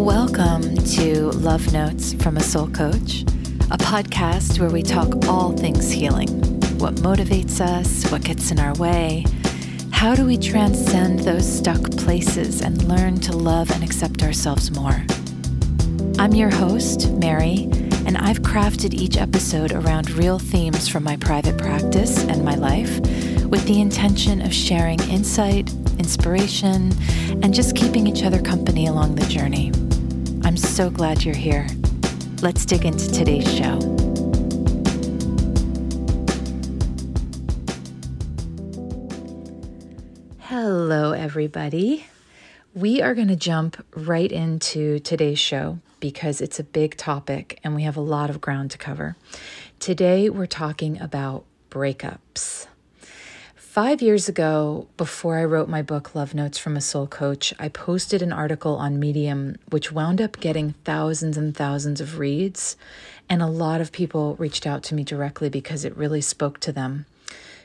Welcome to Love Notes from a Soul Coach, a podcast where we talk all things healing what motivates us, what gets in our way, how do we transcend those stuck places and learn to love and accept ourselves more. I'm your host, Mary, and I've crafted each episode around real themes from my private practice and my life with the intention of sharing insight, inspiration, and just keeping each other company along the journey. I'm so glad you're here. Let's dig into today's show. Hello, everybody. We are going to jump right into today's show because it's a big topic and we have a lot of ground to cover. Today, we're talking about breakups. Five years ago, before I wrote my book, Love Notes from a Soul Coach, I posted an article on Medium, which wound up getting thousands and thousands of reads. And a lot of people reached out to me directly because it really spoke to them.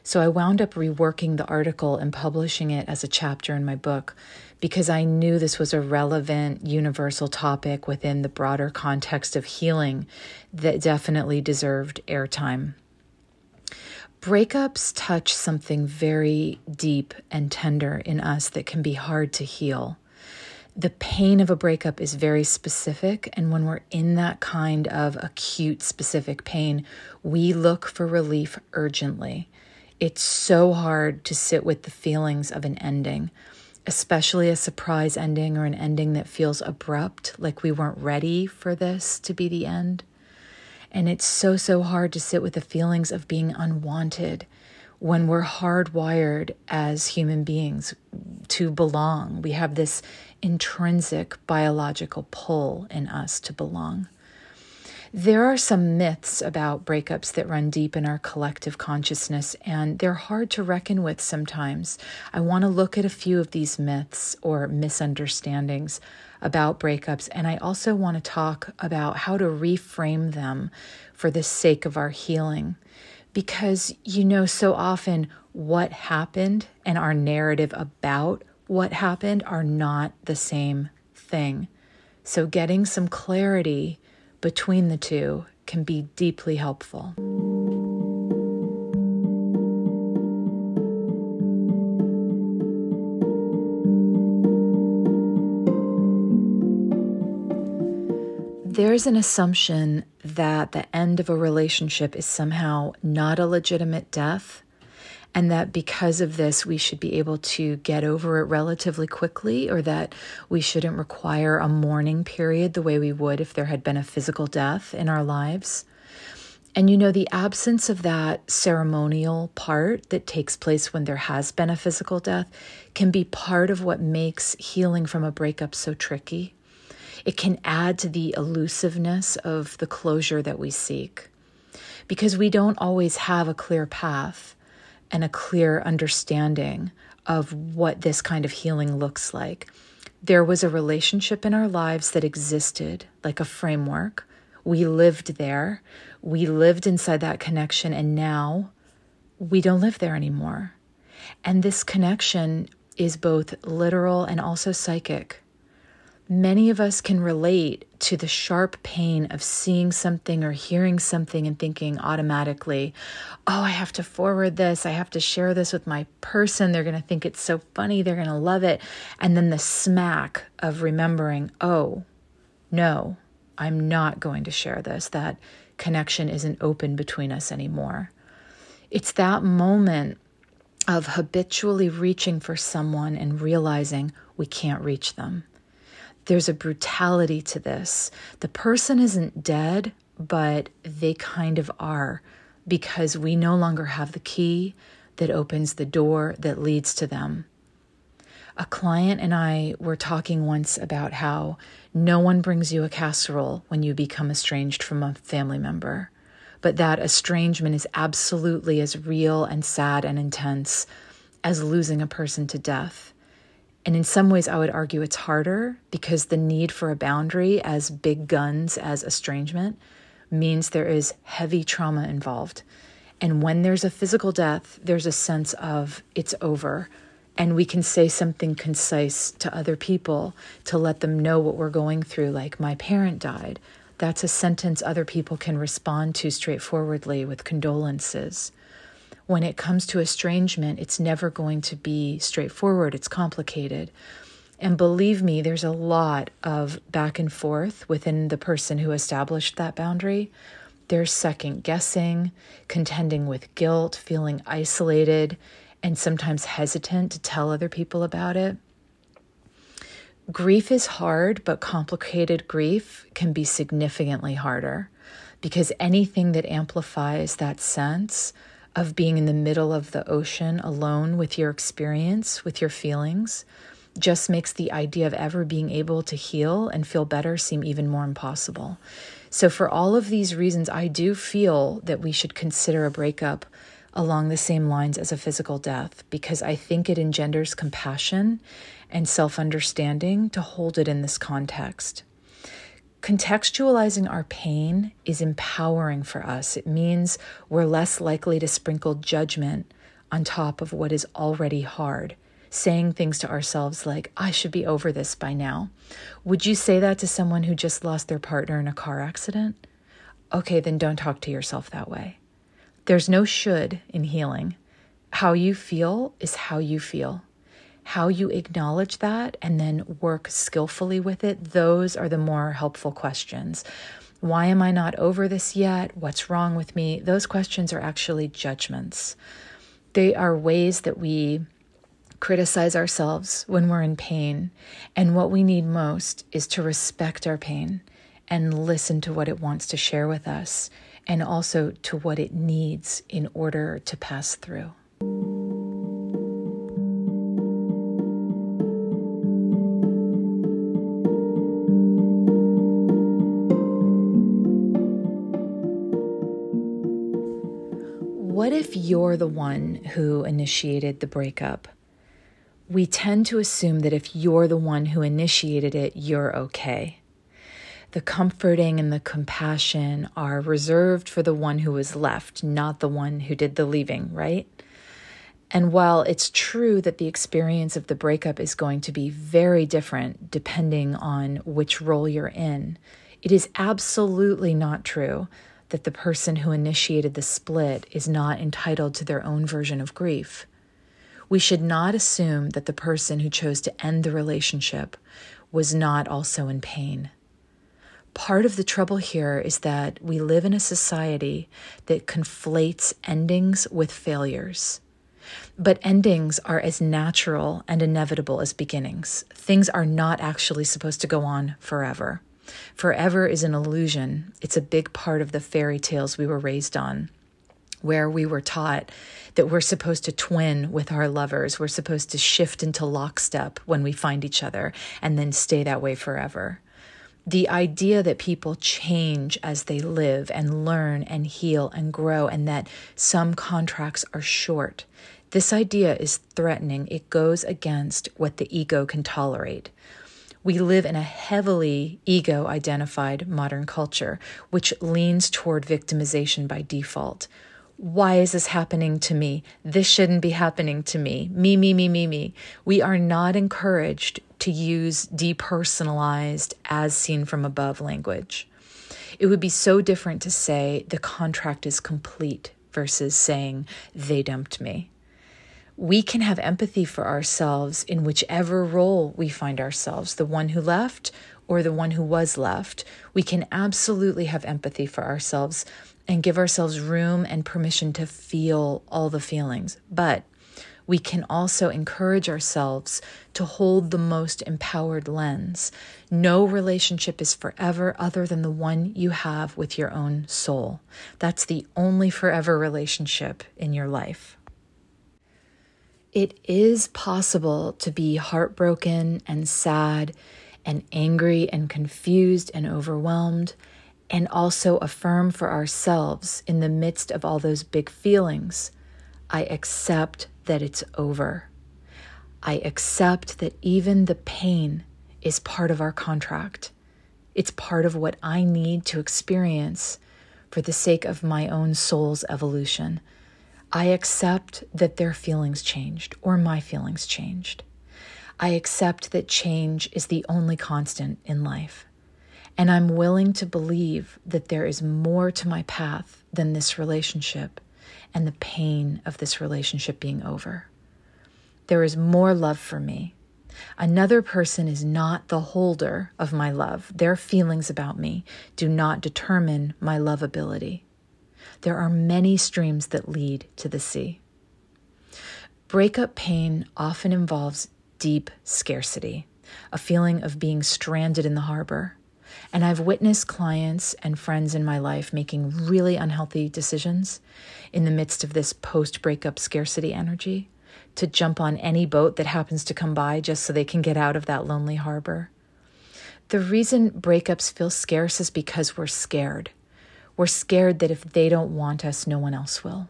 So I wound up reworking the article and publishing it as a chapter in my book because I knew this was a relevant, universal topic within the broader context of healing that definitely deserved airtime. Breakups touch something very deep and tender in us that can be hard to heal. The pain of a breakup is very specific, and when we're in that kind of acute, specific pain, we look for relief urgently. It's so hard to sit with the feelings of an ending, especially a surprise ending or an ending that feels abrupt, like we weren't ready for this to be the end. And it's so, so hard to sit with the feelings of being unwanted when we're hardwired as human beings to belong. We have this intrinsic biological pull in us to belong. There are some myths about breakups that run deep in our collective consciousness, and they're hard to reckon with sometimes. I want to look at a few of these myths or misunderstandings about breakups, and I also want to talk about how to reframe them for the sake of our healing. Because, you know, so often what happened and our narrative about what happened are not the same thing. So, getting some clarity between the two can be deeply helpful. There's an assumption that the end of a relationship is somehow not a legitimate death, and that because of this, we should be able to get over it relatively quickly, or that we shouldn't require a mourning period the way we would if there had been a physical death in our lives. And you know, the absence of that ceremonial part that takes place when there has been a physical death can be part of what makes healing from a breakup so tricky. It can add to the elusiveness of the closure that we seek because we don't always have a clear path and a clear understanding of what this kind of healing looks like. There was a relationship in our lives that existed like a framework. We lived there. We lived inside that connection, and now we don't live there anymore. And this connection is both literal and also psychic. Many of us can relate to the sharp pain of seeing something or hearing something and thinking automatically, oh, I have to forward this. I have to share this with my person. They're going to think it's so funny. They're going to love it. And then the smack of remembering, oh, no, I'm not going to share this. That connection isn't open between us anymore. It's that moment of habitually reaching for someone and realizing we can't reach them there's a brutality to this. The person isn't dead, but they kind of are because we no longer have the key that opens the door that leads to them. A client and I were talking once about how no one brings you a casserole when you become estranged from a family member, but that estrangement is absolutely as real and sad and intense as losing a person to death. And in some ways, I would argue it's harder because the need for a boundary, as big guns as estrangement, means there is heavy trauma involved. And when there's a physical death, there's a sense of it's over and we can say something concise to other people to let them know what we're going through, like, my parent died. That's a sentence other people can respond to straightforwardly with condolences. When it comes to estrangement, it's never going to be straightforward, it's complicated. And believe me, there's a lot of back and forth within the person who established that boundary. There's second guessing, contending with guilt, feeling isolated, and sometimes hesitant to tell other people about it. Grief is hard, but complicated grief can be significantly harder because anything that amplifies that sense of being in the middle of the ocean alone with your experience, with your feelings, just makes the idea of ever being able to heal and feel better seem even more impossible. So, for all of these reasons, I do feel that we should consider a breakup along the same lines as a physical death because I think it engenders compassion and self understanding to hold it in this context. Contextualizing our pain is empowering for us. It means we're less likely to sprinkle judgment on top of what is already hard, saying things to ourselves like, I should be over this by now. Would you say that to someone who just lost their partner in a car accident? Okay, then don't talk to yourself that way. There's no should in healing. How you feel is how you feel. How you acknowledge that and then work skillfully with it, those are the more helpful questions. Why am I not over this yet? What's wrong with me? Those questions are actually judgments. They are ways that we criticize ourselves when we're in pain. And what we need most is to respect our pain and listen to what it wants to share with us and also to what it needs in order to pass through. You're the one who initiated the breakup? We tend to assume that if you're the one who initiated it, you're okay the comforting and the compassion are reserved for the one who was left, not the one who did the leaving, right? And while it's true that the experience of the breakup is going to be very different depending on which role you're in, it is absolutely not true that the person who initiated the split is not entitled to their own version of grief. We should not assume that the person who chose to end the relationship was not also in pain. Part of the trouble here is that we live in a society that conflates endings with failures. But endings are as natural and inevitable as beginnings. Things are not actually supposed to go on forever. Forever is an illusion. It's a big part of the fairy tales we were raised on, where we were taught that we're supposed to twin with our lovers. We're supposed to shift into lockstep when we find each other and then stay that way forever the idea that people change as they live and learn and heal and grow, and that some contracts are short. This idea is threatening. It goes against what the ego can tolerate. We live in a heavily ego identified modern culture, which leans toward victimization by default. Why is this happening to me? This shouldn't be happening to me. Me, me, me, me, me. We are not encouraged to use depersonalized, as seen from above language. It would be so different to say the contract is complete versus saying they dumped me. We can have empathy for ourselves in whichever role we find ourselves the one who left or the one who was left. We can absolutely have empathy for ourselves and give ourselves room and permission to feel all the feelings. But we can also encourage ourselves to hold the most empowered lens. No relationship is forever other than the one you have with your own soul. That's the only forever relationship in your life. It is possible to be heartbroken and sad and angry and confused and overwhelmed, and also affirm for ourselves in the midst of all those big feelings I accept that it's over. I accept that even the pain is part of our contract. It's part of what I need to experience for the sake of my own soul's evolution. I accept that their feelings changed or my feelings changed. I accept that change is the only constant in life. And I'm willing to believe that there is more to my path than this relationship and the pain of this relationship being over. There is more love for me. Another person is not the holder of my love. Their feelings about me do not determine my lovability. There are many streams that lead to the sea. Breakup pain often involves deep scarcity, a feeling of being stranded in the harbor. And I've witnessed clients and friends in my life making really unhealthy decisions in the midst of this post breakup scarcity energy to jump on any boat that happens to come by just so they can get out of that lonely harbor. The reason breakups feel scarce is because we're scared. We're scared that if they don't want us, no one else will.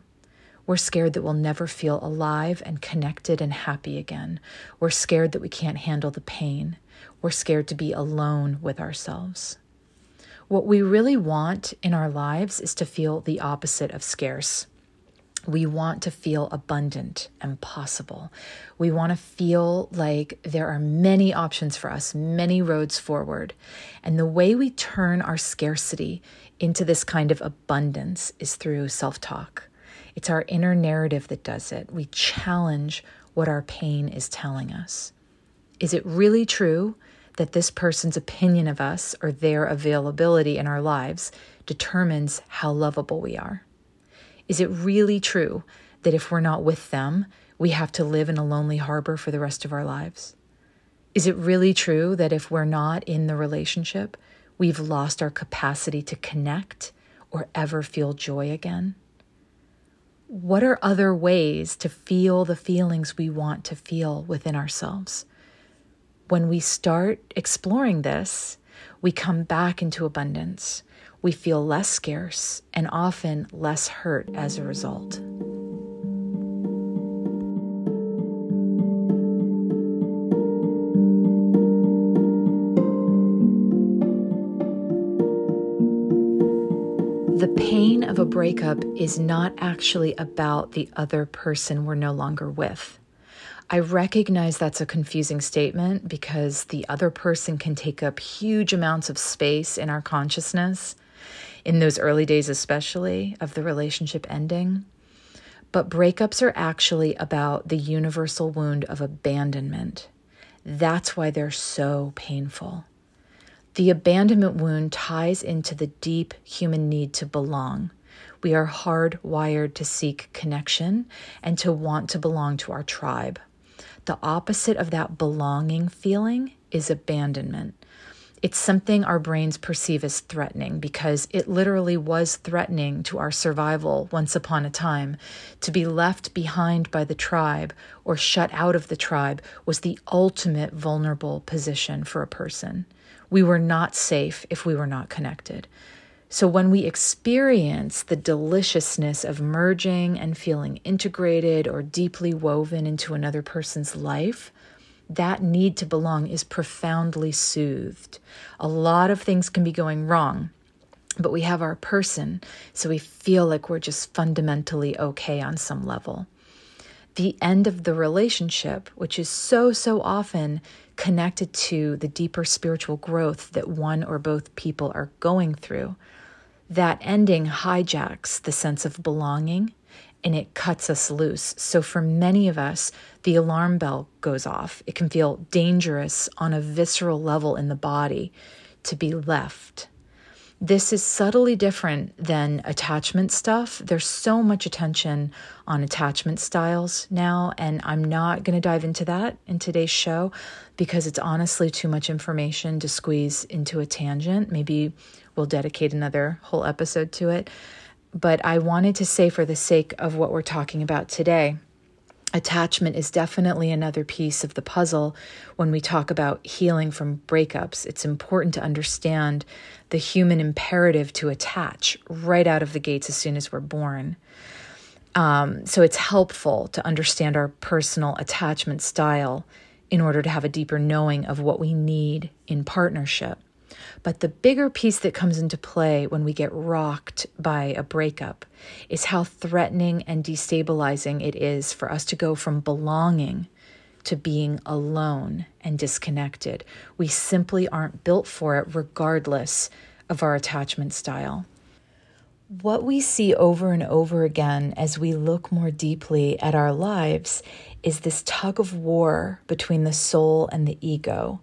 We're scared that we'll never feel alive and connected and happy again. We're scared that we can't handle the pain. We're scared to be alone with ourselves. What we really want in our lives is to feel the opposite of scarce. We want to feel abundant and possible. We want to feel like there are many options for us, many roads forward. And the way we turn our scarcity into this kind of abundance is through self talk. It's our inner narrative that does it. We challenge what our pain is telling us. Is it really true that this person's opinion of us or their availability in our lives determines how lovable we are? Is it really true that if we're not with them, we have to live in a lonely harbor for the rest of our lives? Is it really true that if we're not in the relationship, we've lost our capacity to connect or ever feel joy again? what are other ways to feel the feelings we want to feel within ourselves? When we start exploring this, we come back into abundance. We feel less scarce and often less hurt as a result. The pain of a breakup is not actually about the other person we're no longer with. I recognize that's a confusing statement because the other person can take up huge amounts of space in our consciousness, in those early days, especially of the relationship ending. But breakups are actually about the universal wound of abandonment. That's why they're so painful. The abandonment wound ties into the deep human need to belong. We are hardwired to seek connection and to want to belong to our tribe. The opposite of that belonging feeling is abandonment. It's something our brains perceive as threatening because it literally was threatening to our survival once upon a time. To be left behind by the tribe or shut out of the tribe was the ultimate vulnerable position for a person. We were not safe if we were not connected. So, when we experience the deliciousness of merging and feeling integrated or deeply woven into another person's life, that need to belong is profoundly soothed. A lot of things can be going wrong, but we have our person, so we feel like we're just fundamentally okay on some level. The end of the relationship, which is so, so often connected to the deeper spiritual growth that one or both people are going through. That ending hijacks the sense of belonging and it cuts us loose. So, for many of us, the alarm bell goes off. It can feel dangerous on a visceral level in the body to be left this is subtly different than attachment stuff. There's so much attention on attachment styles now, and I'm not going to dive into that in today's show because it's honestly too much information to squeeze into a tangent. Maybe we'll dedicate another whole episode to it. But I wanted to say, for the sake of what we're talking about today, attachment is definitely another piece of the puzzle when we talk about healing from breakups. It's important to understand the human imperative to attach right out of the gates as soon as we're born. Um, so it's helpful to understand our personal attachment style in order to have a deeper knowing of what we need in partnership. But the bigger piece that comes into play when we get rocked by a breakup is how threatening and destabilizing it is for us to go from belonging to being alone and disconnected. We simply aren't built for it, regardless of our attachment style. What we see over and over again as we look more deeply at our lives is this tug of war between the soul and the ego.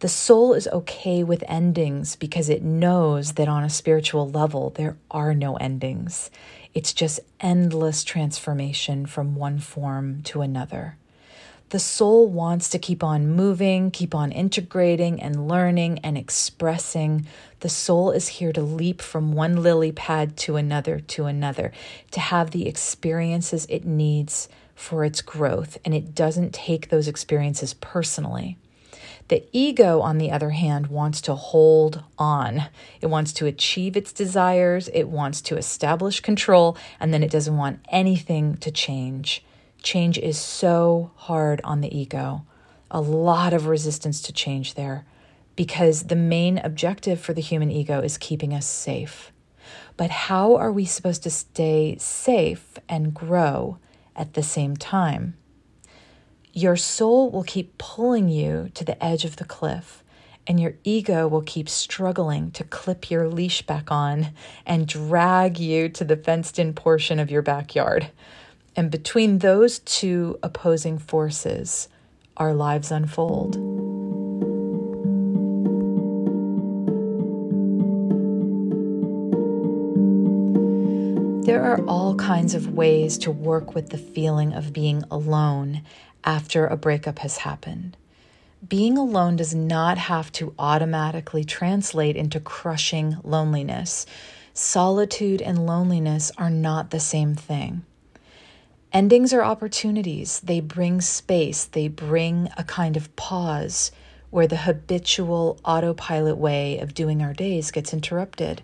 The soul is okay with endings because it knows that on a spiritual level, there are no endings. It's just endless transformation from one form to another. The soul wants to keep on moving, keep on integrating and learning and expressing. The soul is here to leap from one lily pad to another to another, to have the experiences it needs for its growth, and it doesn't take those experiences personally. The ego, on the other hand, wants to hold on. It wants to achieve its desires, it wants to establish control, and then it doesn't want anything to change. Change is so hard on the ego, a lot of resistance to change there, because the main objective for the human ego is keeping us safe. But how are we supposed to stay safe and grow at the same time? Your soul will keep pulling you to the edge of the cliff, and your ego will keep struggling to clip your leash back on and drag you to the fenced in portion of your backyard. And between those two opposing forces, our lives unfold. There are all kinds of ways to work with the feeling of being alone after a breakup has happened. Being alone does not have to automatically translate into crushing loneliness. Solitude and loneliness are not the same thing. Endings are opportunities. They bring space, they bring a kind of pause where the habitual autopilot way of doing our days gets interrupted.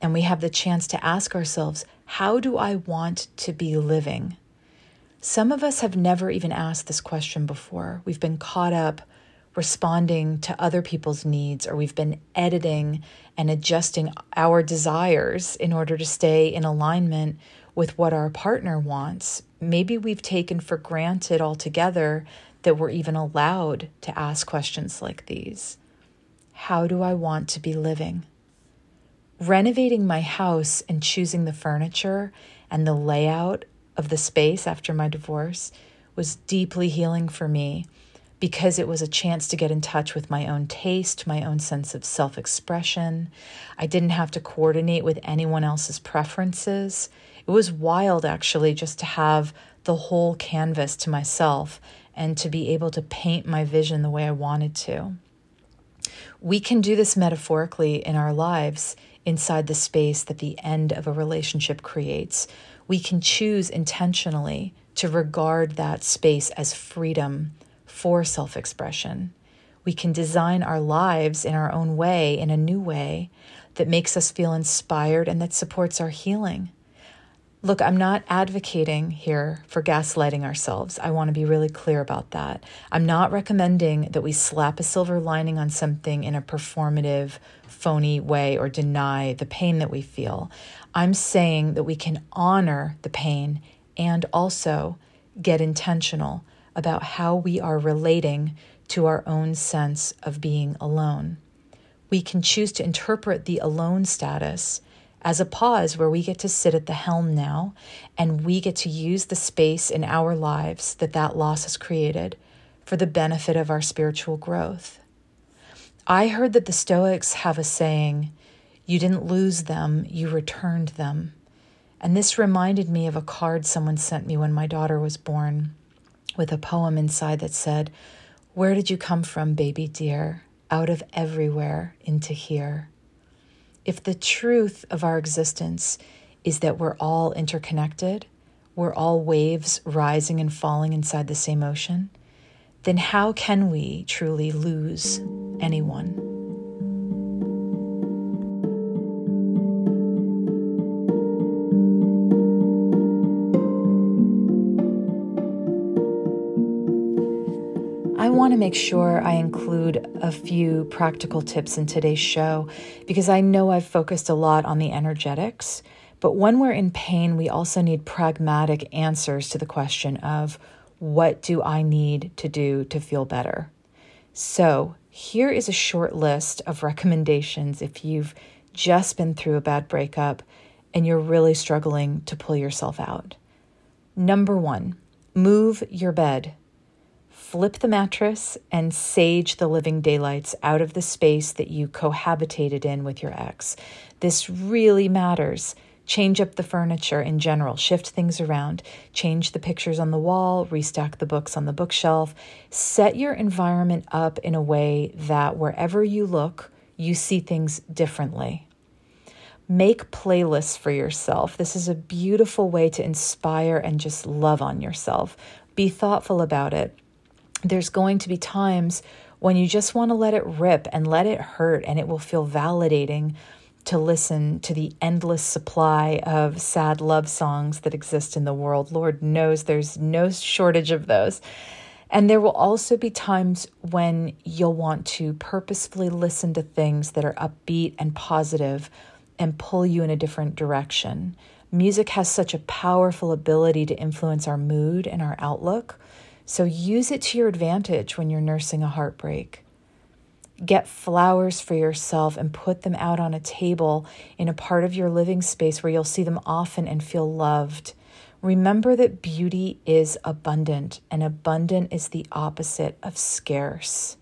And we have the chance to ask ourselves, how do I want to be living? Some of us have never even asked this question before. We've been caught up responding to other people's needs, or we've been editing and adjusting our desires in order to stay in alignment with what our partner wants. Maybe we've taken for granted altogether that we're even allowed to ask questions like these How do I want to be living? Renovating my house and choosing the furniture and the layout of the space after my divorce was deeply healing for me because it was a chance to get in touch with my own taste, my own sense of self expression. I didn't have to coordinate with anyone else's preferences. It was wild, actually, just to have the whole canvas to myself and to be able to paint my vision the way I wanted to. We can do this metaphorically in our lives inside the space that the end of a relationship creates we can choose intentionally to regard that space as freedom for self expression. We can design our lives in our own way, in a new way that makes us feel inspired and that supports our healing. Look, I'm not advocating here for gaslighting ourselves. I want to be really clear about that. I'm not recommending that we slap a silver lining on something in a performative, phony way or deny the pain that we feel. I'm saying that we can honor the pain and also get intentional about how we are relating to our own sense of being alone. We can choose to interpret the alone status as a pause where we get to sit at the helm now and we get to use the space in our lives that that loss has created for the benefit of our spiritual growth. I heard that the Stoics have a saying, you didn't lose them, you returned them. And this reminded me of a card someone sent me when my daughter was born with a poem inside that said, Where did you come from, baby dear? Out of everywhere into here. If the truth of our existence is that we're all interconnected, we're all waves rising and falling inside the same ocean, then how can we truly lose anyone? Make sure I include a few practical tips in today's show because I know I've focused a lot on the energetics. But when we're in pain, we also need pragmatic answers to the question of what do I need to do to feel better? So, here is a short list of recommendations if you've just been through a bad breakup and you're really struggling to pull yourself out. Number one, move your bed. Flip the mattress and sage the living daylights out of the space that you cohabitated in with your ex. This really matters. Change up the furniture in general, shift things around, change the pictures on the wall, restack the books on the bookshelf. Set your environment up in a way that wherever you look, you see things differently. Make playlists for yourself. This is a beautiful way to inspire and just love on yourself. Be thoughtful about it. There's going to be times when you just want to let it rip and let it hurt, and it will feel validating to listen to the endless supply of sad love songs that exist in the world. Lord knows there's no shortage of those. And there will also be times when you'll want to purposefully listen to things that are upbeat and positive and pull you in a different direction. Music has such a powerful ability to influence our mood and our outlook. So use it to your advantage when you're nursing a heartbreak. Get flowers for yourself and put them out on a table in a part of your living space where you'll see them often and feel loved. Remember that beauty is abundant, and abundant is the opposite of scarce.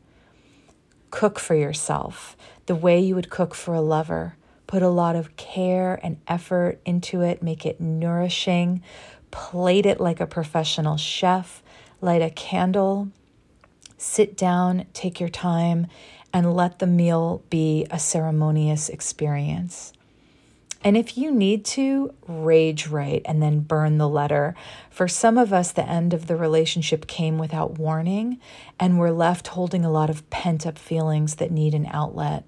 Cook for yourself the way you would cook for a lover. Put a lot of care and effort into it, make it nourishing, plate it like a professional chef, light a candle, sit down, take your time, and let the meal be a ceremonious experience. And if you need to, rage write and then burn the letter. For some of us, the end of the relationship came without warning, and we're left holding a lot of pent up feelings that need an outlet.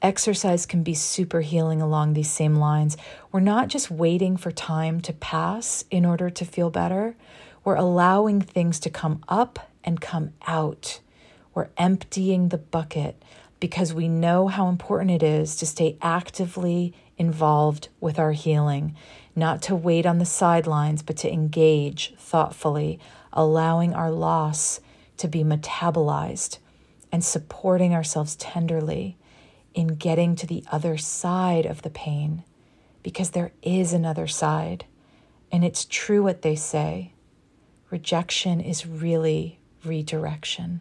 Exercise can be super healing along these same lines. We're not just waiting for time to pass in order to feel better, we're allowing things to come up and come out. We're emptying the bucket because we know how important it is to stay actively involved with our healing, not to wait on the sidelines, but to engage thoughtfully, allowing our loss to be metabolized and supporting ourselves tenderly in getting to the other side of the pain because there is another side. And it's true what they say rejection is really redirection.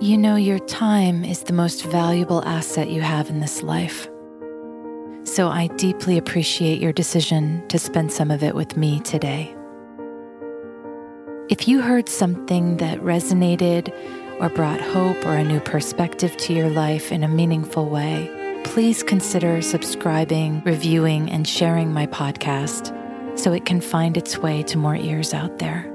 You know, your time is the most valuable asset you have in this life. So I deeply appreciate your decision to spend some of it with me today. If you heard something that resonated or brought hope or a new perspective to your life in a meaningful way, please consider subscribing, reviewing, and sharing my podcast so it can find its way to more ears out there.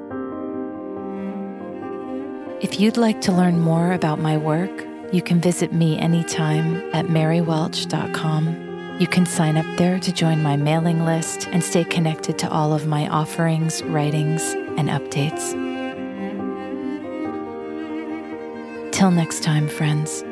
If you'd like to learn more about my work, you can visit me anytime at marywelch.com. You can sign up there to join my mailing list and stay connected to all of my offerings, writings, and updates. Till next time, friends.